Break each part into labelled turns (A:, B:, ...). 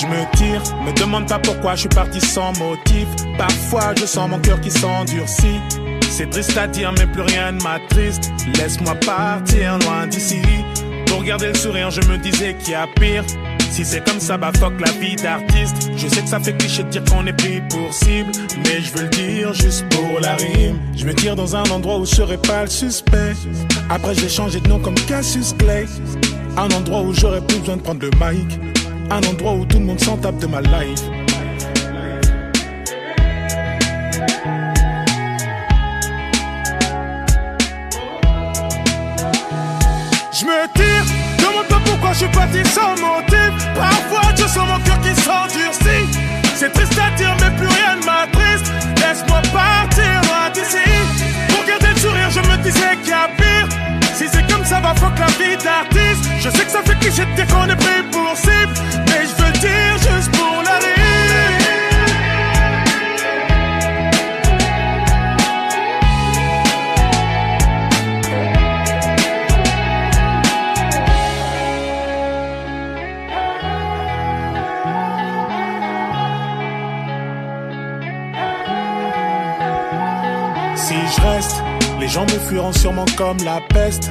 A: Je me tire, me demande pas pourquoi je suis parti sans motif. Parfois je sens mon cœur qui s'endurcit. C'est triste à dire, mais plus rien ne m'attriste. Laisse-moi partir loin d'ici. Pour garder le sourire, je me disais qu'il y a pire. Si c'est comme ça, bah fuck la vie d'artiste. Je sais que ça fait cliché de dire qu'on est pris pour cible, mais je veux le dire juste pour la rime. Je me tire dans un endroit où je serai pas le suspect. Après, j'ai changé de nom comme Cassius Clay. Un endroit où j'aurais plus besoin de prendre le mic. Un endroit où tout le monde s'en tape de ma life. Je me tire, demande pas pourquoi je suis parti sans motif. Parfois je sens mon cœur qui s'endurcit. C'est triste à dire, mais plus rien ne m'attriste. Laisse-moi partir fuck la vie d'artiste. Je sais que ça fait cliché de dire qu'on est pris pour cible. Mais je veux dire juste pour la. Si je reste, les gens me fuiront sûrement comme la peste.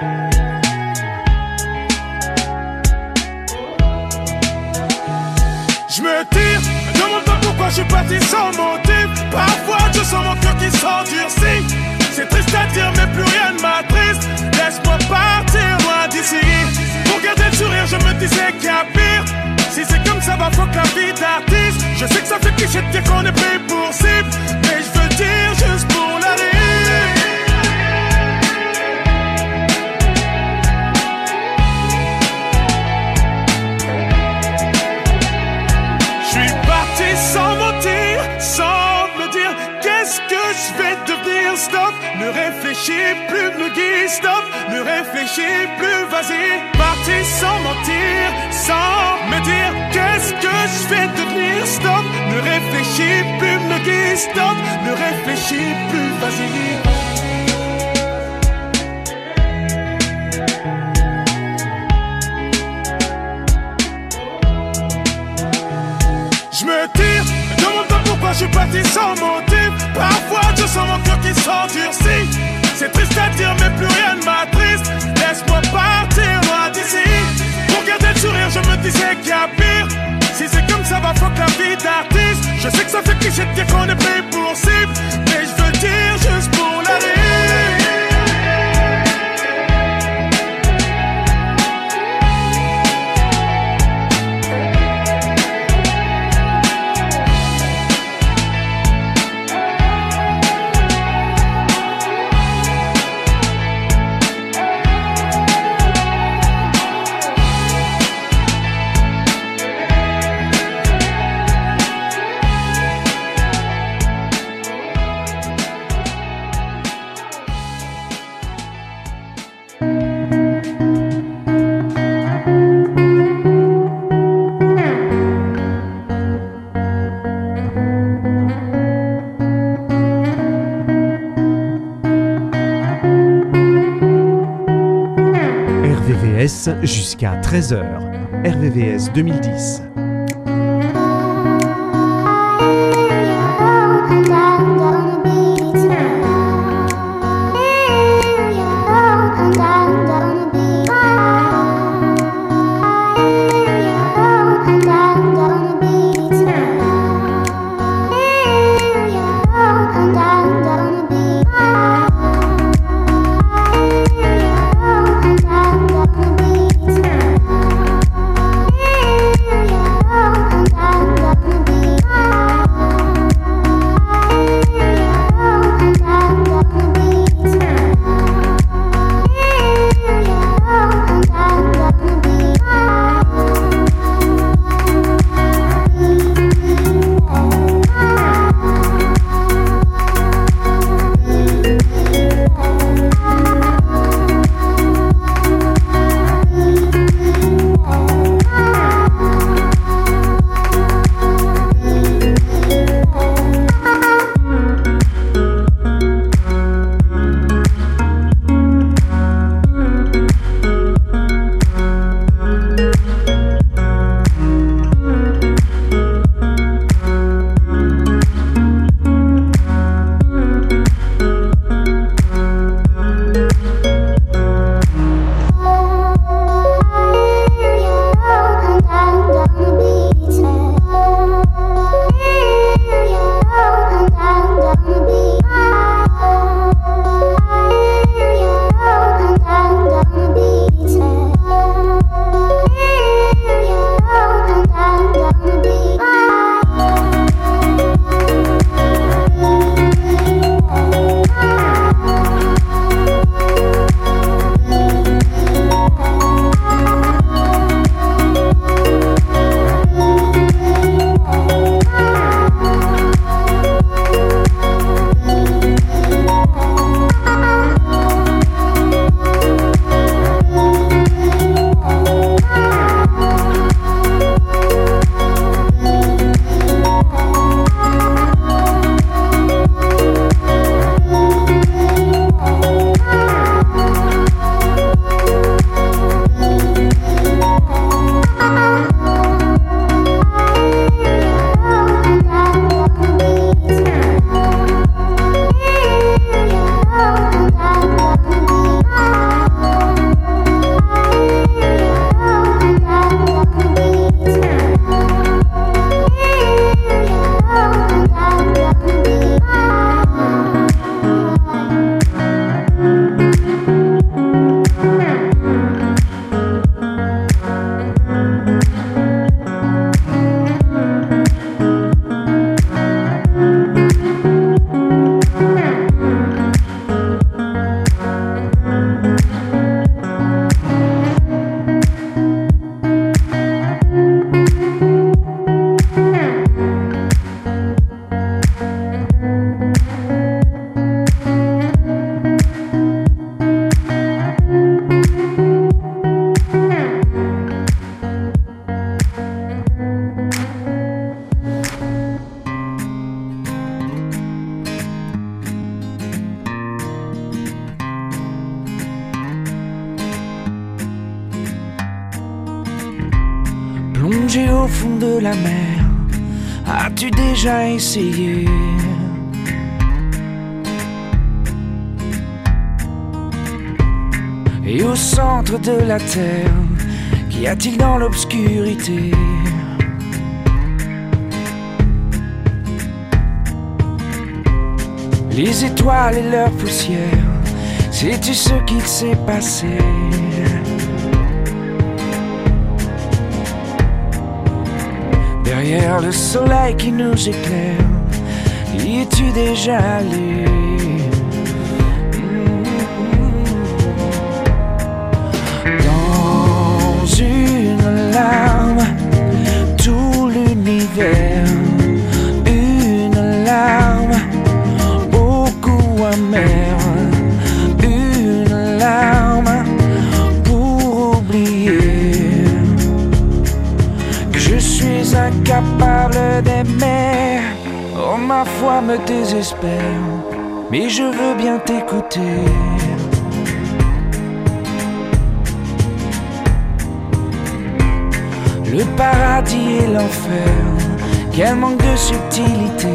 A: Je me tire, demande pas pourquoi je suis parti sans motif. Parfois je sens mon cœur qui s'endurcit. C'est triste à dire, mais plus rien ne m'attriste. Laisse-moi partir loin d'ici. Pour garder le sourire, je me disais qu'il y a pire. Si c'est comme ça, va fuck la vie d'artiste. Je sais que ça fait cliché de dire qu'on est pris pour cible. Mais je veux dire juste réfléchis plus, me guide. Stop, ne réfléchis plus, vas-y. Parti sans mentir, sans me dire qu'est-ce que je vais devenir. Stop, ne réfléchis plus, me guide. Stop, ne réfléchis plus, vas-y. Je me tire, demande pas pourquoi je suis parti sans motif. Parfois je sens mon cœur qui s'endurcit. C'est triste à dire, mais plus rien ne m'attriste. Laisse-moi partir loin d'ici. Pour garder le sourire, je me disais qu'il y a pire. Si c'est comme ça, va fuck la vie d'artiste. Je sais que ça fait cliché de dire qu'on est pris pour cible. Mais je veux dire juste pour la rire.
B: Jusqu'à 13h. RVVS 2010.
C: Qu'y a-t-il dans l'obscurité? Les étoiles et leur poussière, sais-tu ce qu'il s'est passé? Derrière le soleil qui nous éclaire, y es-tu déjà allé? une larme beaucoup amère, une larme pour oublier que je suis incapable d'aimer. Oh, ma foi me désespère, mais je veux bien t'écouter. Le paradis et l'enfer quel manque de subtilité.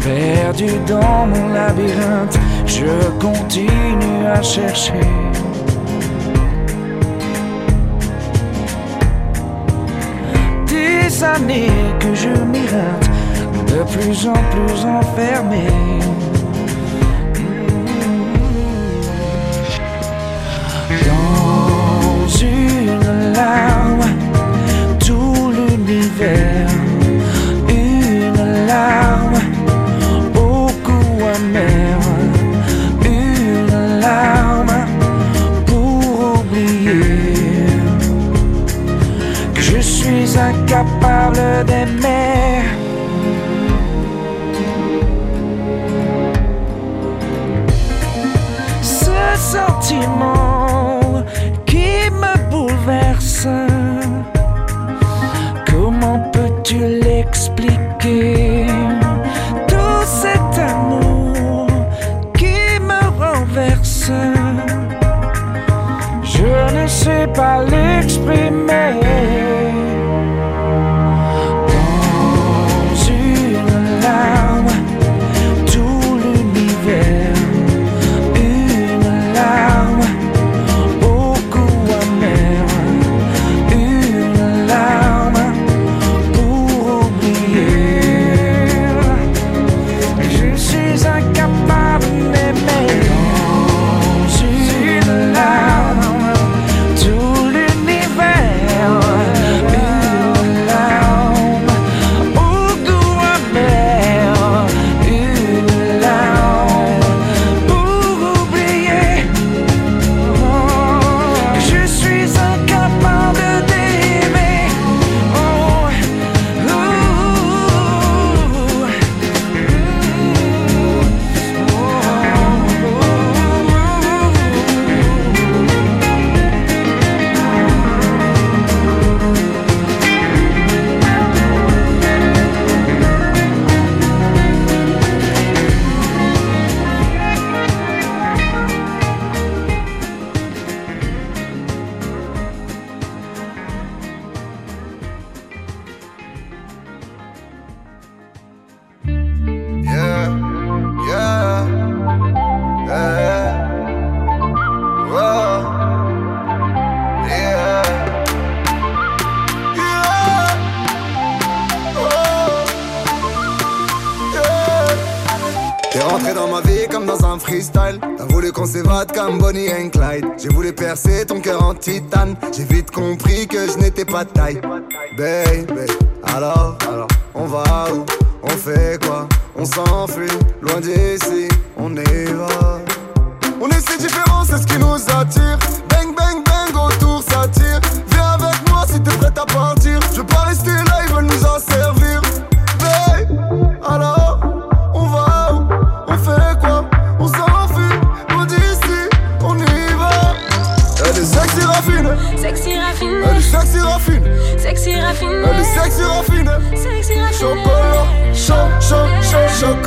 C: Perdu dans mon labyrinthe, je continue à chercher. Des années que je m'irrate, de plus en plus enfermé. now tout l'univers.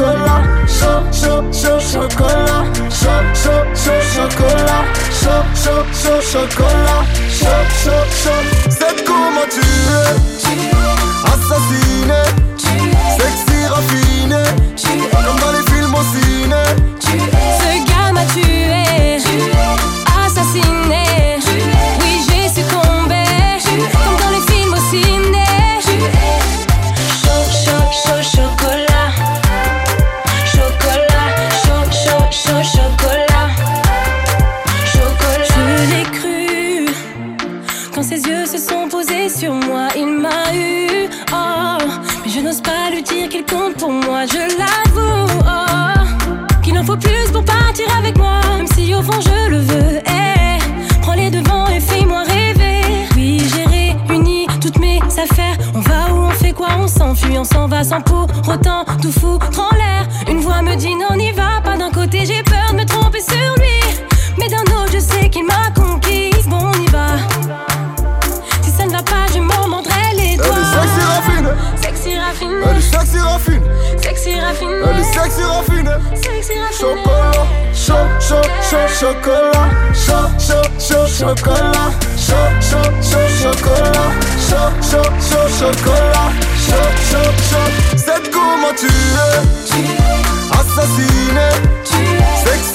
D: chocolat, chaud, chaud, chaud, chocolat, chaud, chaud, chaud, chocolat, chaud, chaud, chaud, chocolat, chaud, chaud, chaud. C'est comment tu.
E: chaud chocolat, chaud, chaud, chaud chocolat,
D: chaud, chaud, chaud chocolat, chaud, chaud, chaud chocolat, chaud, chaud, chaud. C'est comment assassiné, sexy.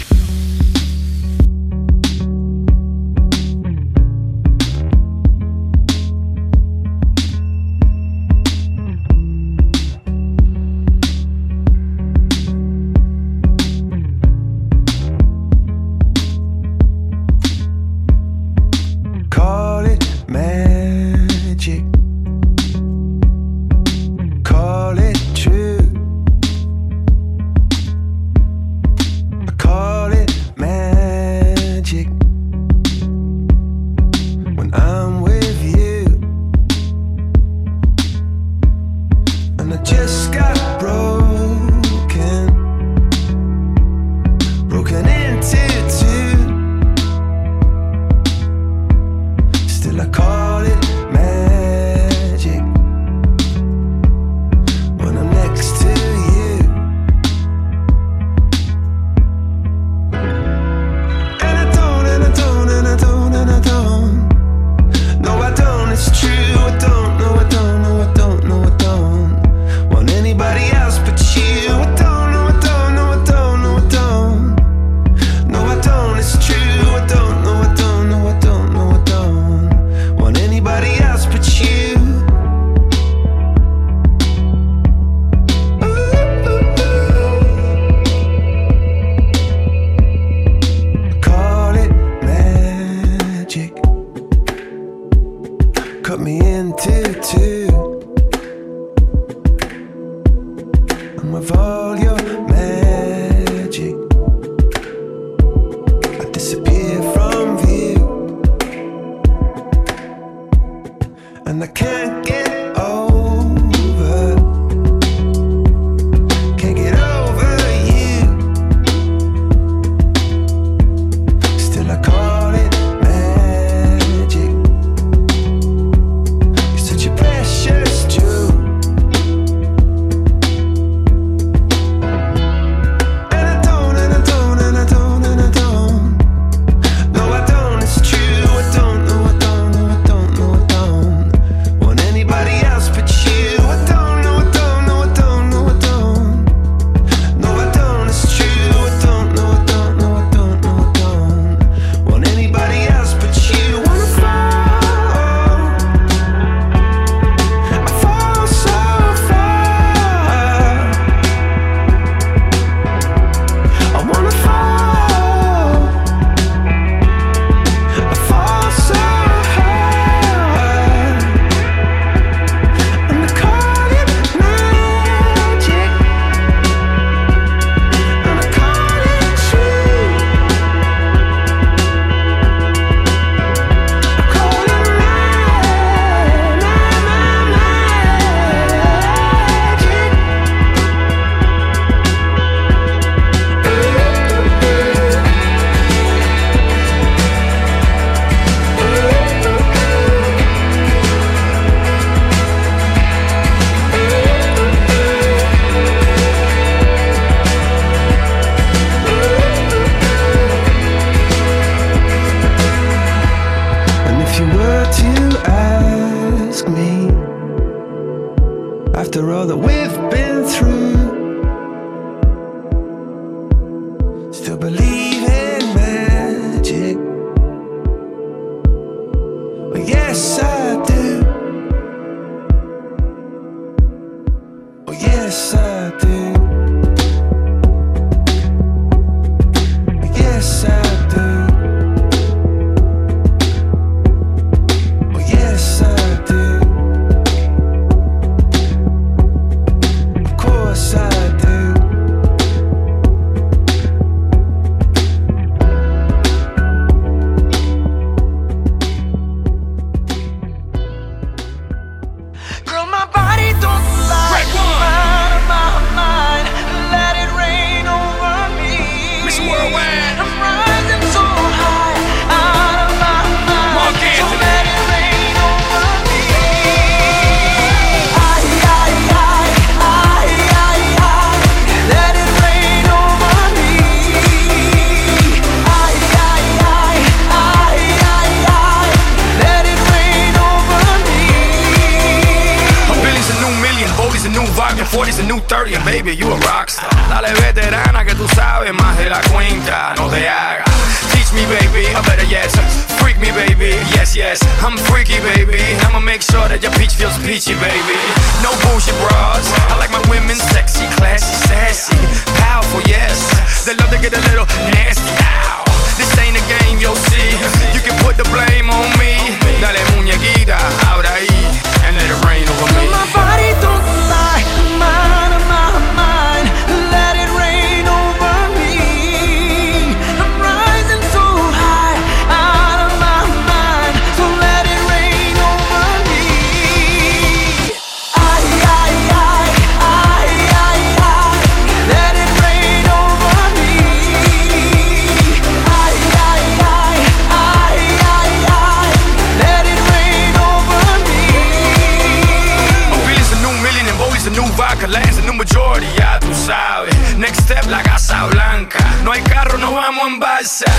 F: step la Casa Blanca. No hay carro, no vamos en balsa.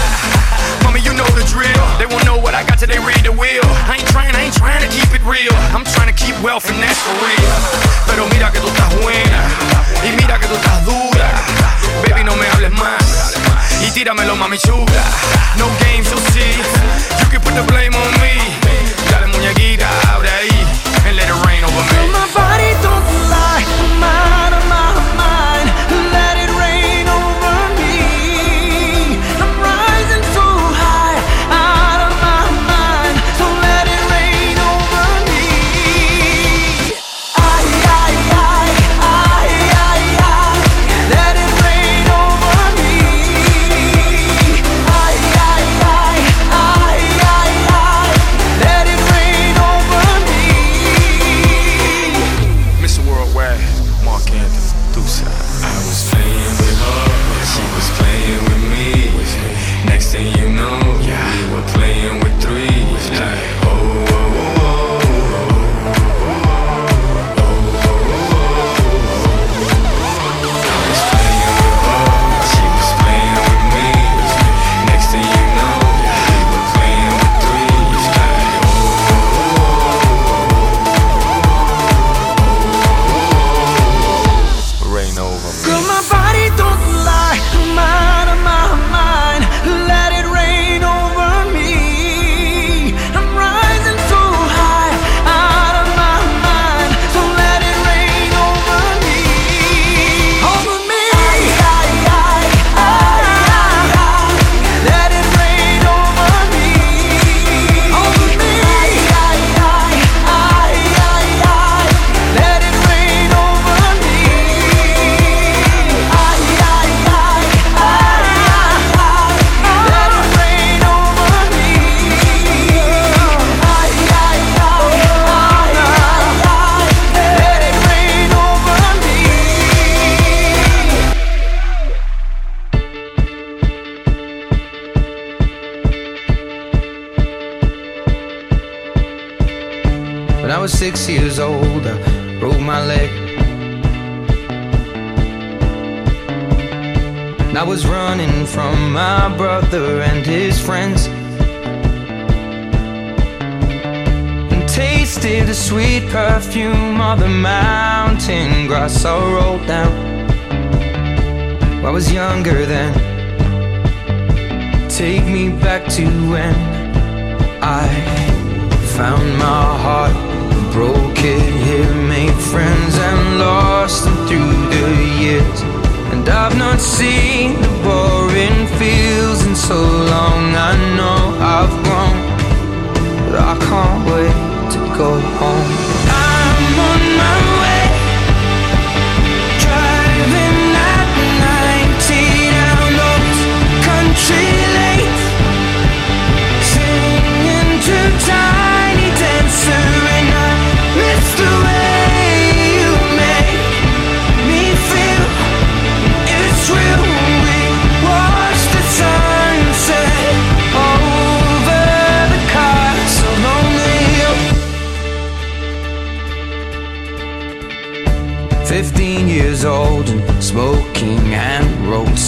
F: Mommy, you know the drill. They won't know what I got till they read the wheel. I ain't trying, I ain't trying to keep it real. I'm trying to keep wealth and that's for real. Pero mira que tú estás buena y mira que tú estás dura. Baby, no me hables más y tíramelo, mami chula. No games, you'll see. You can put the blame on me. Dale muñequita, abre ahí and let it rain over me.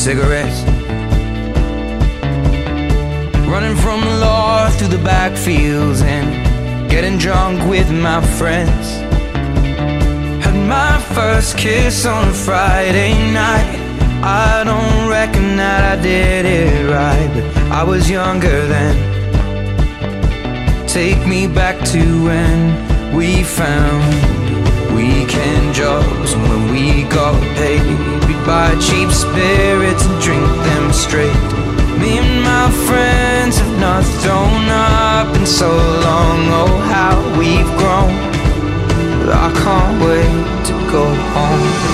G: Cigarettes. Running from the law through the backfields and getting drunk with my friends. Had my first kiss on a Friday night. I don't reckon that I did it right, but I was younger then. Take me back to when we found weekend jobs and when we got paid. Buy cheap spirits and drink them straight. Me and my friends have not thrown up in so long. Oh, how we've grown. I can't wait to go home.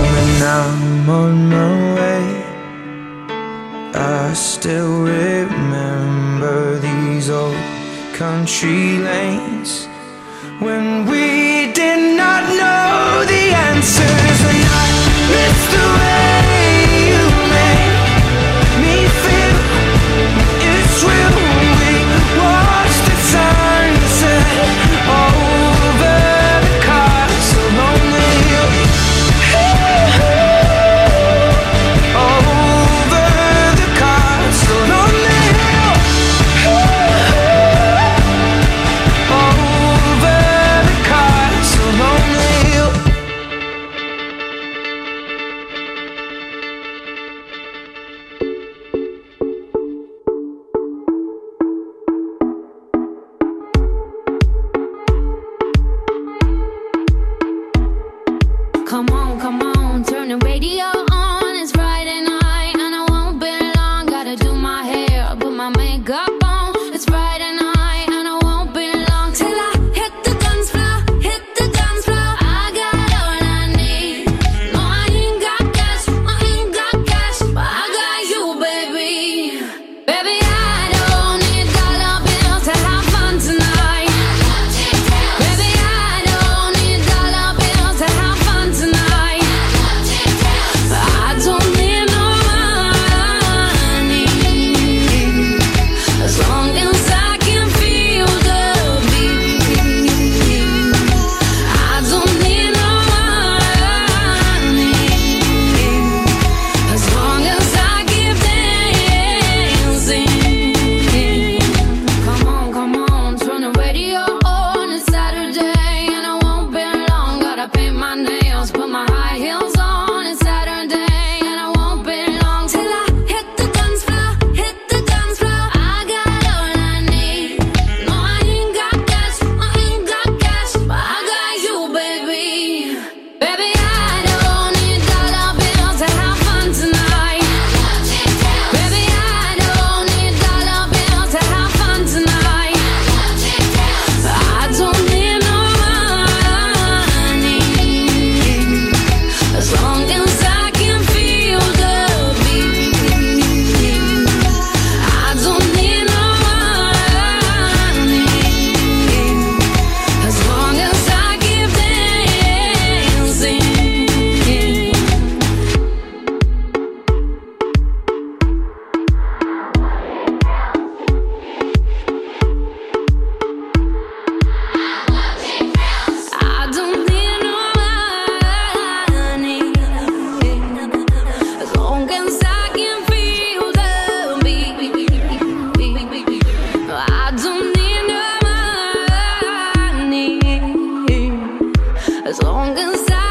G: Still remember these old country lanes. When we did not know the answers, and I miss the
E: as long as I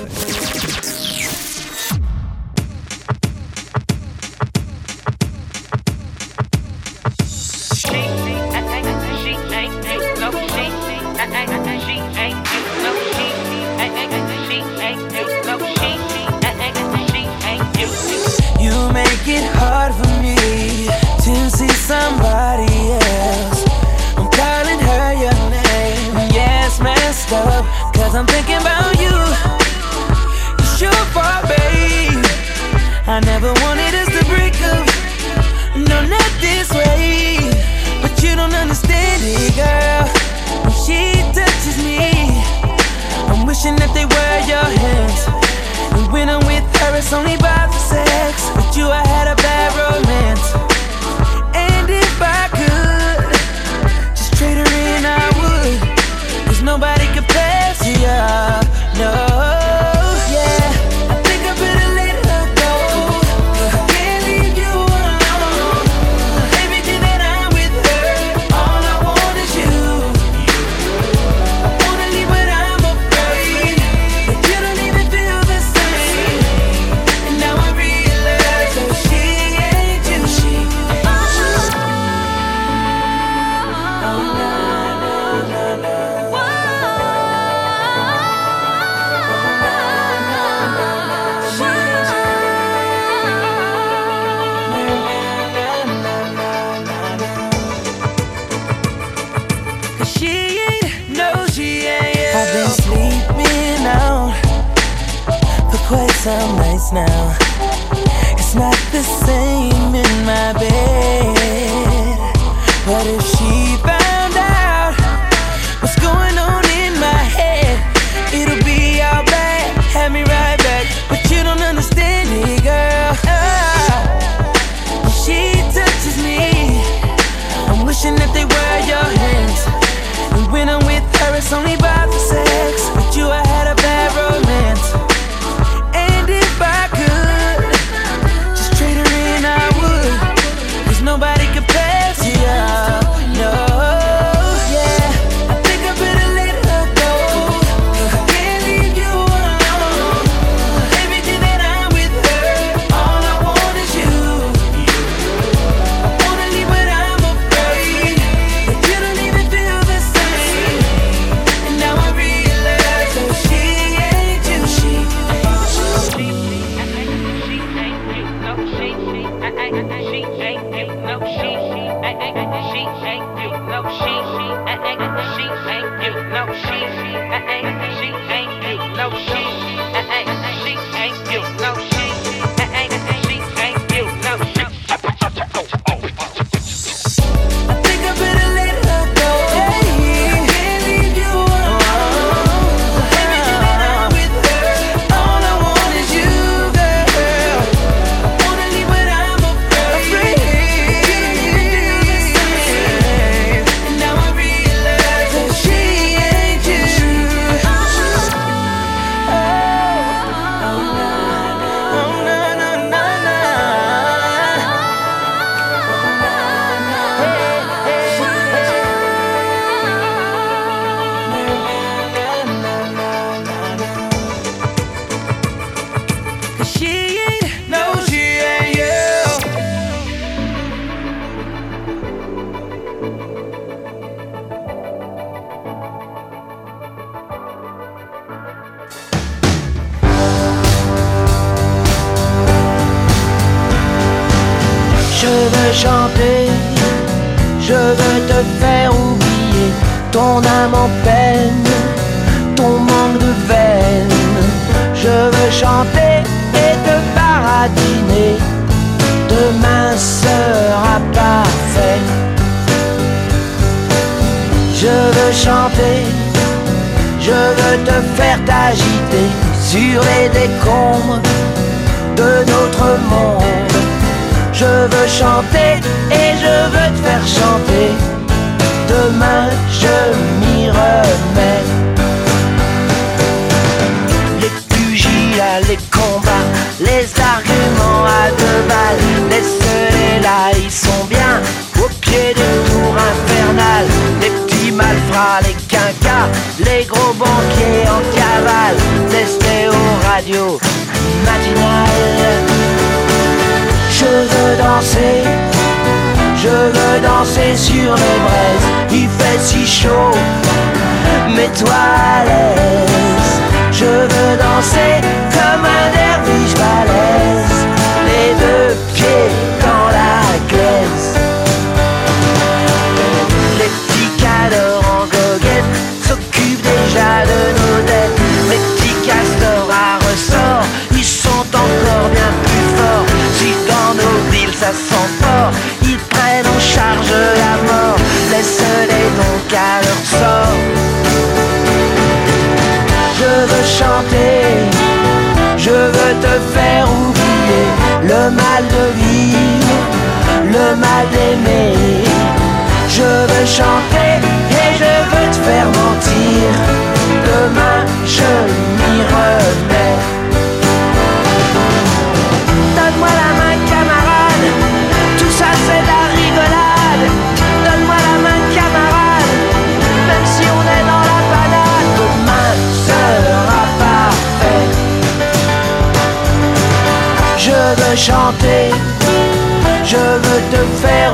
E: nothing if they were your hands. And when I'm with her, it's only by Je veux chanter, je veux te faire t'agiter sur les décombres de notre monde. Je veux chanter et je veux te faire chanter. Demain je m'y remets. Les pugilas, les combats,
H: les arguments à deux balles,
I: laisse-les là, les quinquas, les gros banquiers en cavale, testés aux radios matinales. Je veux danser, je veux danser sur les braises, il fait si chaud, mets-toi à l'aise. Je veux danser comme un derviche jusqu'à leur sort. Je veux chanter, je veux te faire oublier le mal de vivre, le mal d'aimer. Je veux chanter et je veux te faire mentir. Demain, je chanter, je veux te faire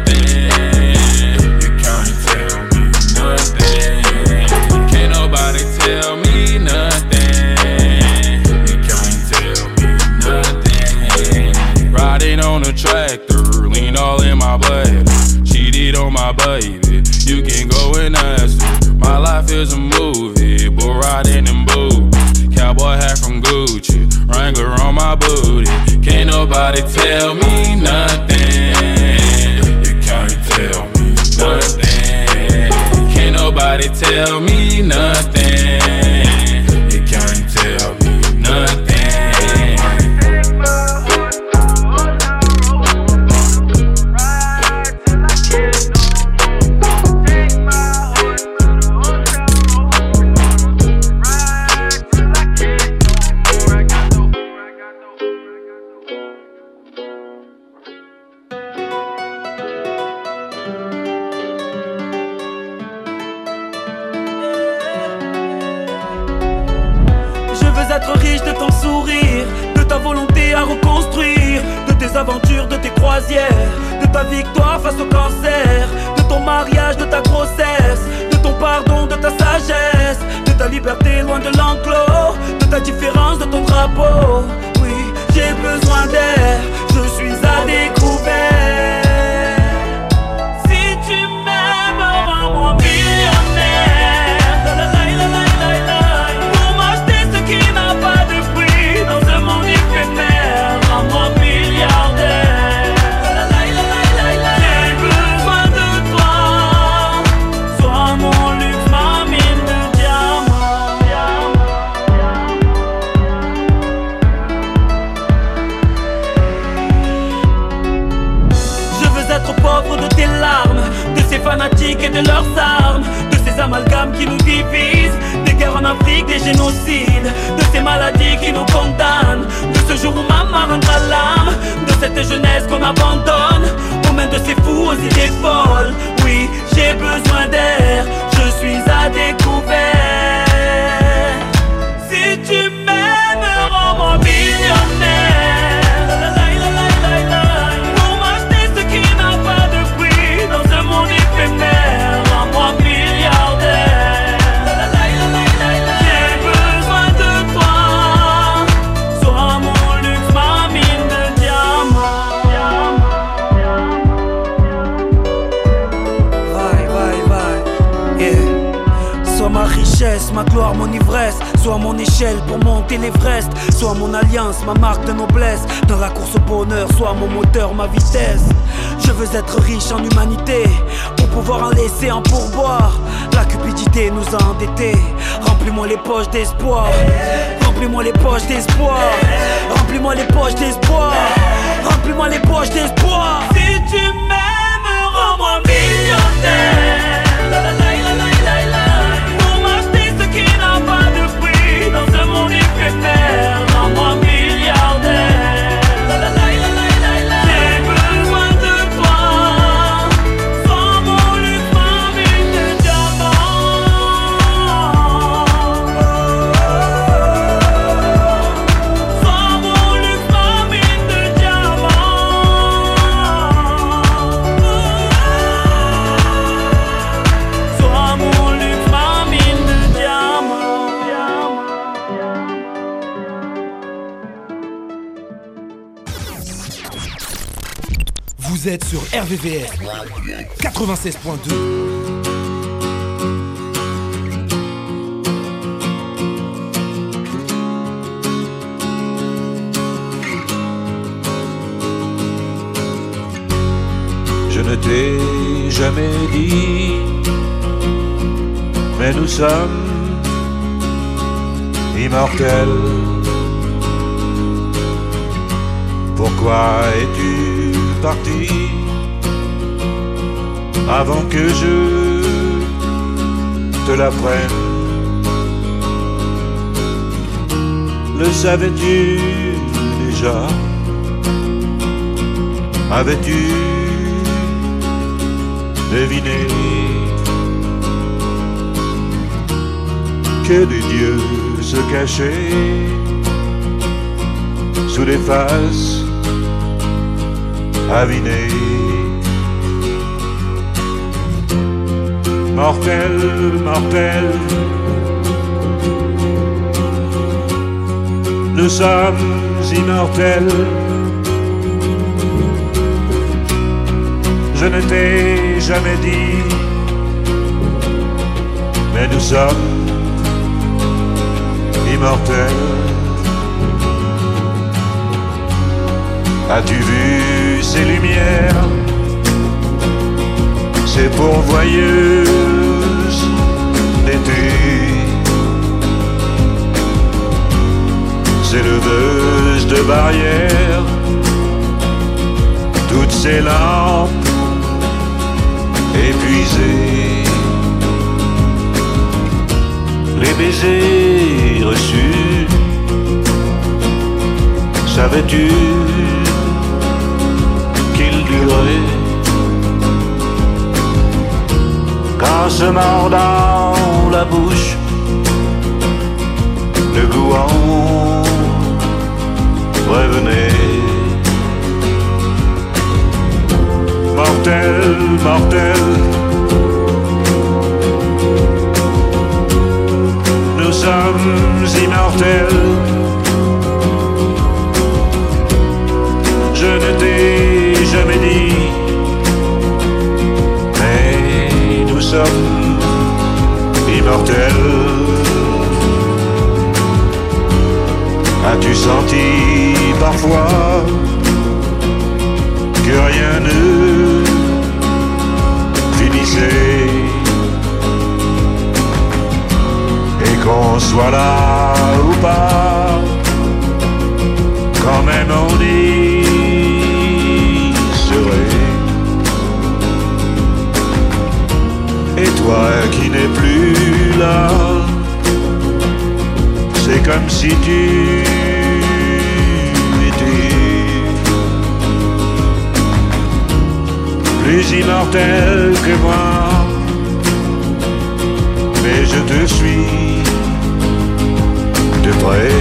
J: nobody tell me nothing. You can't tell me nothing. Can't nobody tell me nothing. Soit mon échelle pour monter l'Everest. Soit mon alliance, ma marque de noblesse. Dans la course au bonheur, soit mon moteur, ma vitesse. Je veux être riche en humanité pour pouvoir en laisser en pourboire. La cupidité nous a endettés. Remplis-moi les poches d'espoir. Remplis-moi les poches d'espoir. Remplis-moi les poches d'espoir. Remplis-moi les poches d'espoir. Si tu m'aimes, rends-moi millionnaire. Ce
K: Vous êtes sur RVVS 96.2.
L: Je ne t'ai jamais dit, mais nous sommes immortels. Pourquoi es-tu avant que je te l'apprenne. Le savais-tu déjà? Avais-tu deviné que des dieux se cachaient sous les faces avinées Mortel, mortel, nous sommes immortels. Je ne t'ai jamais dit, mais nous sommes immortels. As-tu vu ces lumières, ces pourvoyeuses d'été, ces leveuses de barrières, toutes ces lampes épuisées, les baisers reçus, savais-tu Qu'en se mordant la bouche, le goût en revenait. Mortel, mortel, nous sommes immortels. Je ne t'ai jamais dit, sommes immortels. As-tu senti parfois que rien ne finissait et qu'on soit là ou pas, quand même on y Et toi qui n'es plus là, c'est comme si tu étais plus immortel que moi. Mais je te suis de près.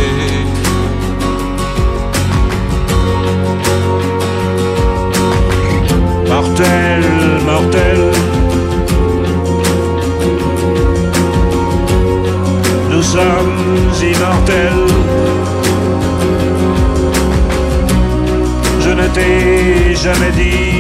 L: Mortel, mortel. Sommes immortels. Je ne t'ai jamais dit,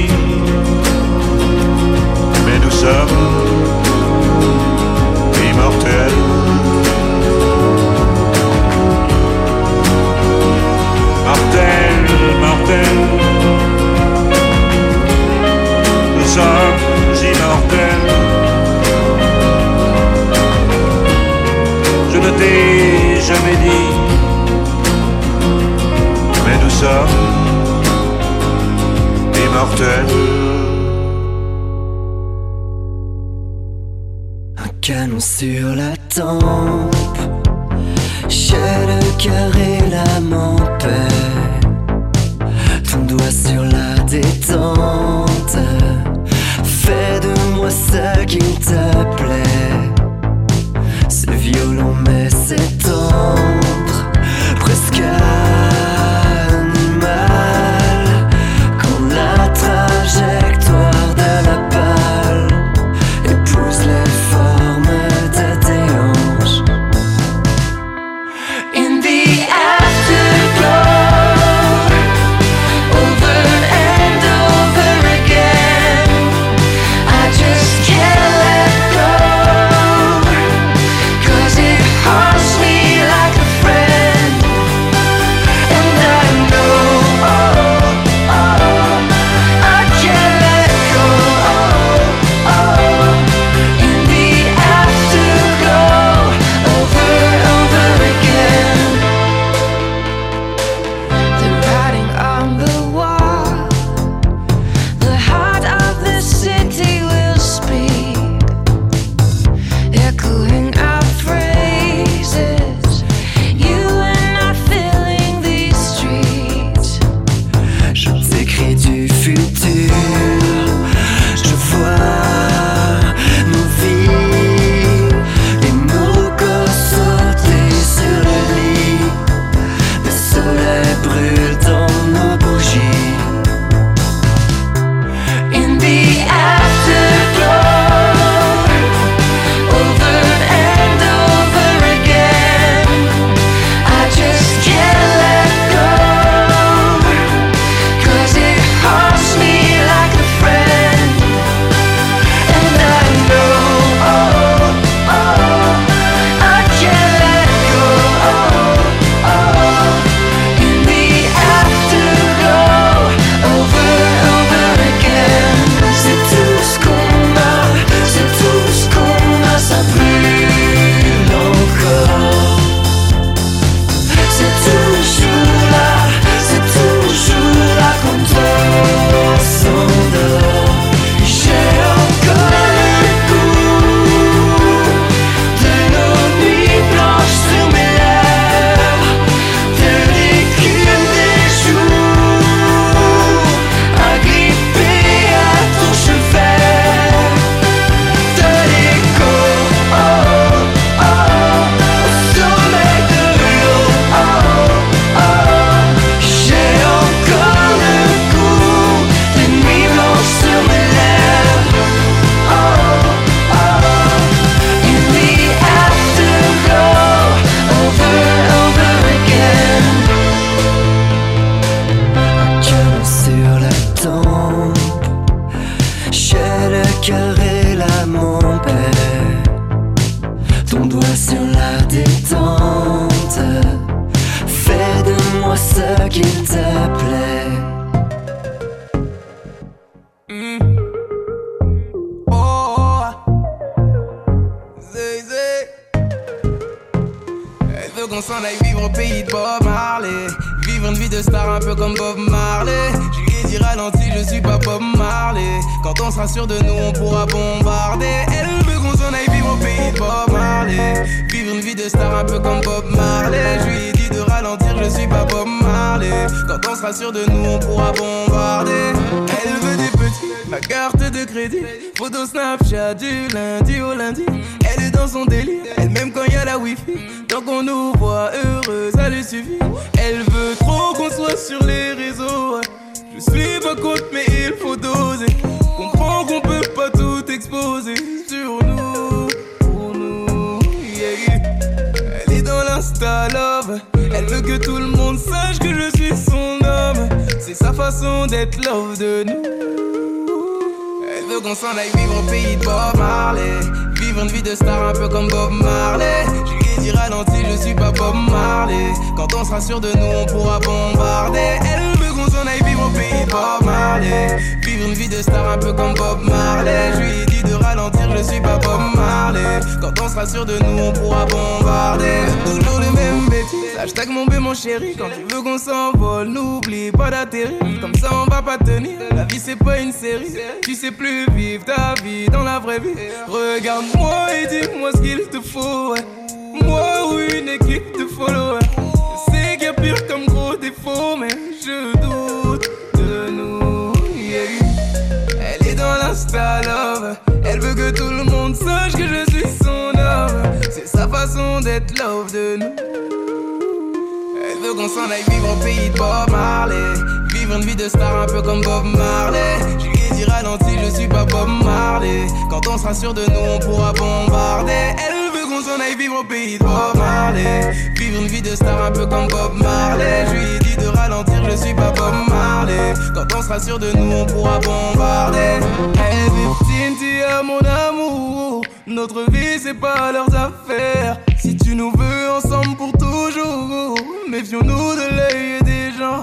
C: c'est
M: pas une série. Tu sais plus vivre ta vie dans la vraie vie. Regarde-moi et dis-moi ce qu'il te faut. ouais. Moi ou une équipe de followers. Sais qu'il pire comme gros défaut, mais je doute de nous. Elle est dans l'insta love. Elle veut que tout le monde sache que je suis son homme. C'est sa façon d'être love de nous. Veut qu'on s'en aille vivre au pays de Bob Marley. Vivre une vie de star un peu comme Bob Marley. Je lui dit ralenti, je suis pas Bob Marley. Quand on sera sûr de nous, on pourra bombarder. Elle veut qu'on s'en aille vivre au pays de Bob Marley. Vivre une vie de star un peu comme Bob Marley. Je lui dit de ralentir, je suis pas Bob Marley. Quand on sera sûr de nous, on pourra bombarder. Hey, es mon amour. Notre vie, c'est pas leurs affaires. Si tu nous veux ensemble pour toujours, méfions-nous de l'œil des gens.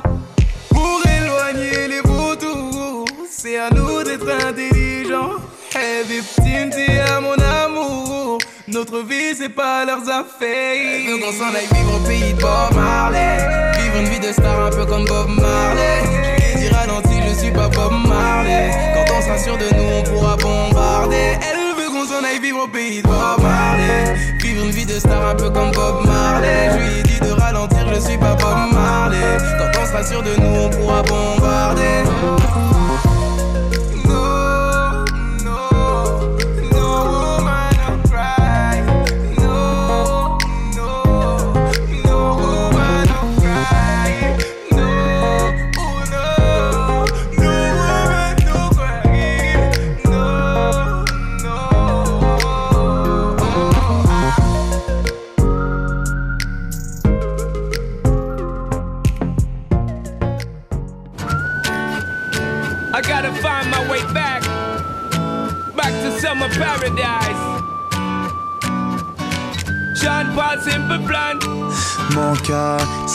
M: Pour éloigner les vautours, c'est à nous d'être intelligents. Hey, victime, tu es mon amour. Notre vie, c'est pas leurs affaires. Elle veut qu'on s'en aille vivre au pays de Bob Marley. Vivre une vie de star un peu comme Bob Marley. Je lui ai dit ralenti, je suis pas Bob Marley. Quand on sera sûr de nous, on pourra bombarder. Elle s'en aille vivre au pays de Bob Marley. Vivre une vie de star un peu comme Bob Marley. Je lui ai dit de ralentir, je suis pas Bob Marley. Quand on sera sûr de nous, on pourra bombarder.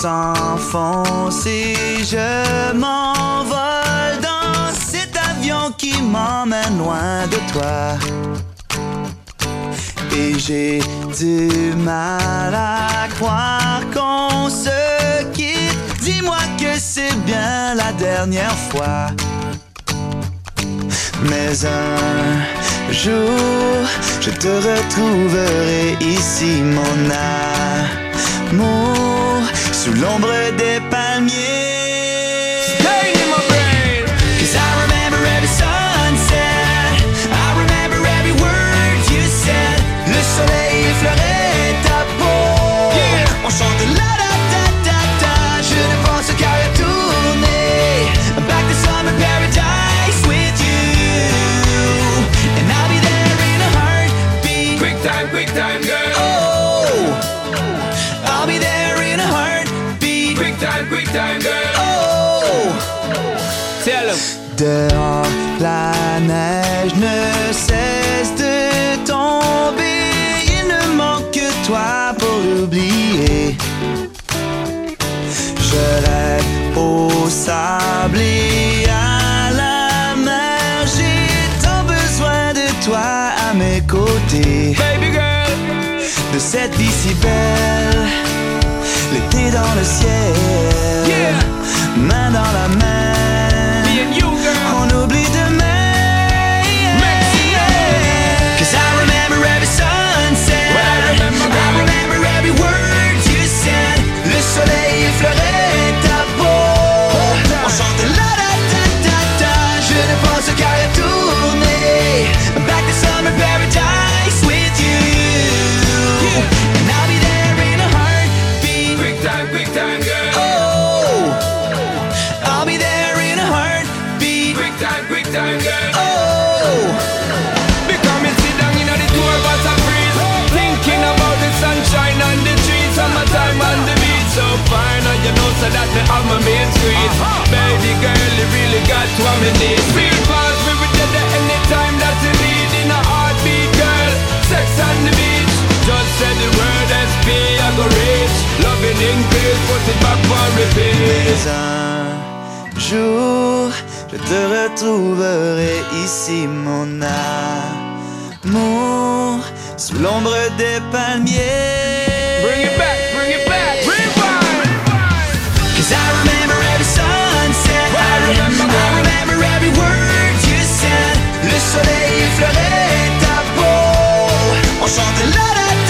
N: S'enfonce et je m'envole dans cet avion qui m'emmène loin de toi. Et j'ai du mal à croire qu'on se quitte. Dis-moi que c'est bien la dernière fois. Mais un jour, je te retrouverai ici, mon amour, sous l'ombre des palmiers. Dehors, la neige ne cesse de tomber. Il ne manque que toi pour l'oublier. Je rêve au sable et à la mer. J'ai tant besoin de toi à mes côtés.
O: Baby girl.
N: De cette vie
O: Baby girl, you really got what me need Real fast, we be there anytime that you need. In a heartbeat, girl Sex on the beach. Just say the word SP, I go reach Loving in peace, put it back for repeat.
N: Un jour, je te retrouverai ici, mon amour, sous l'ombre des palmiers. Soleil effleurait ta peau. On chantait la da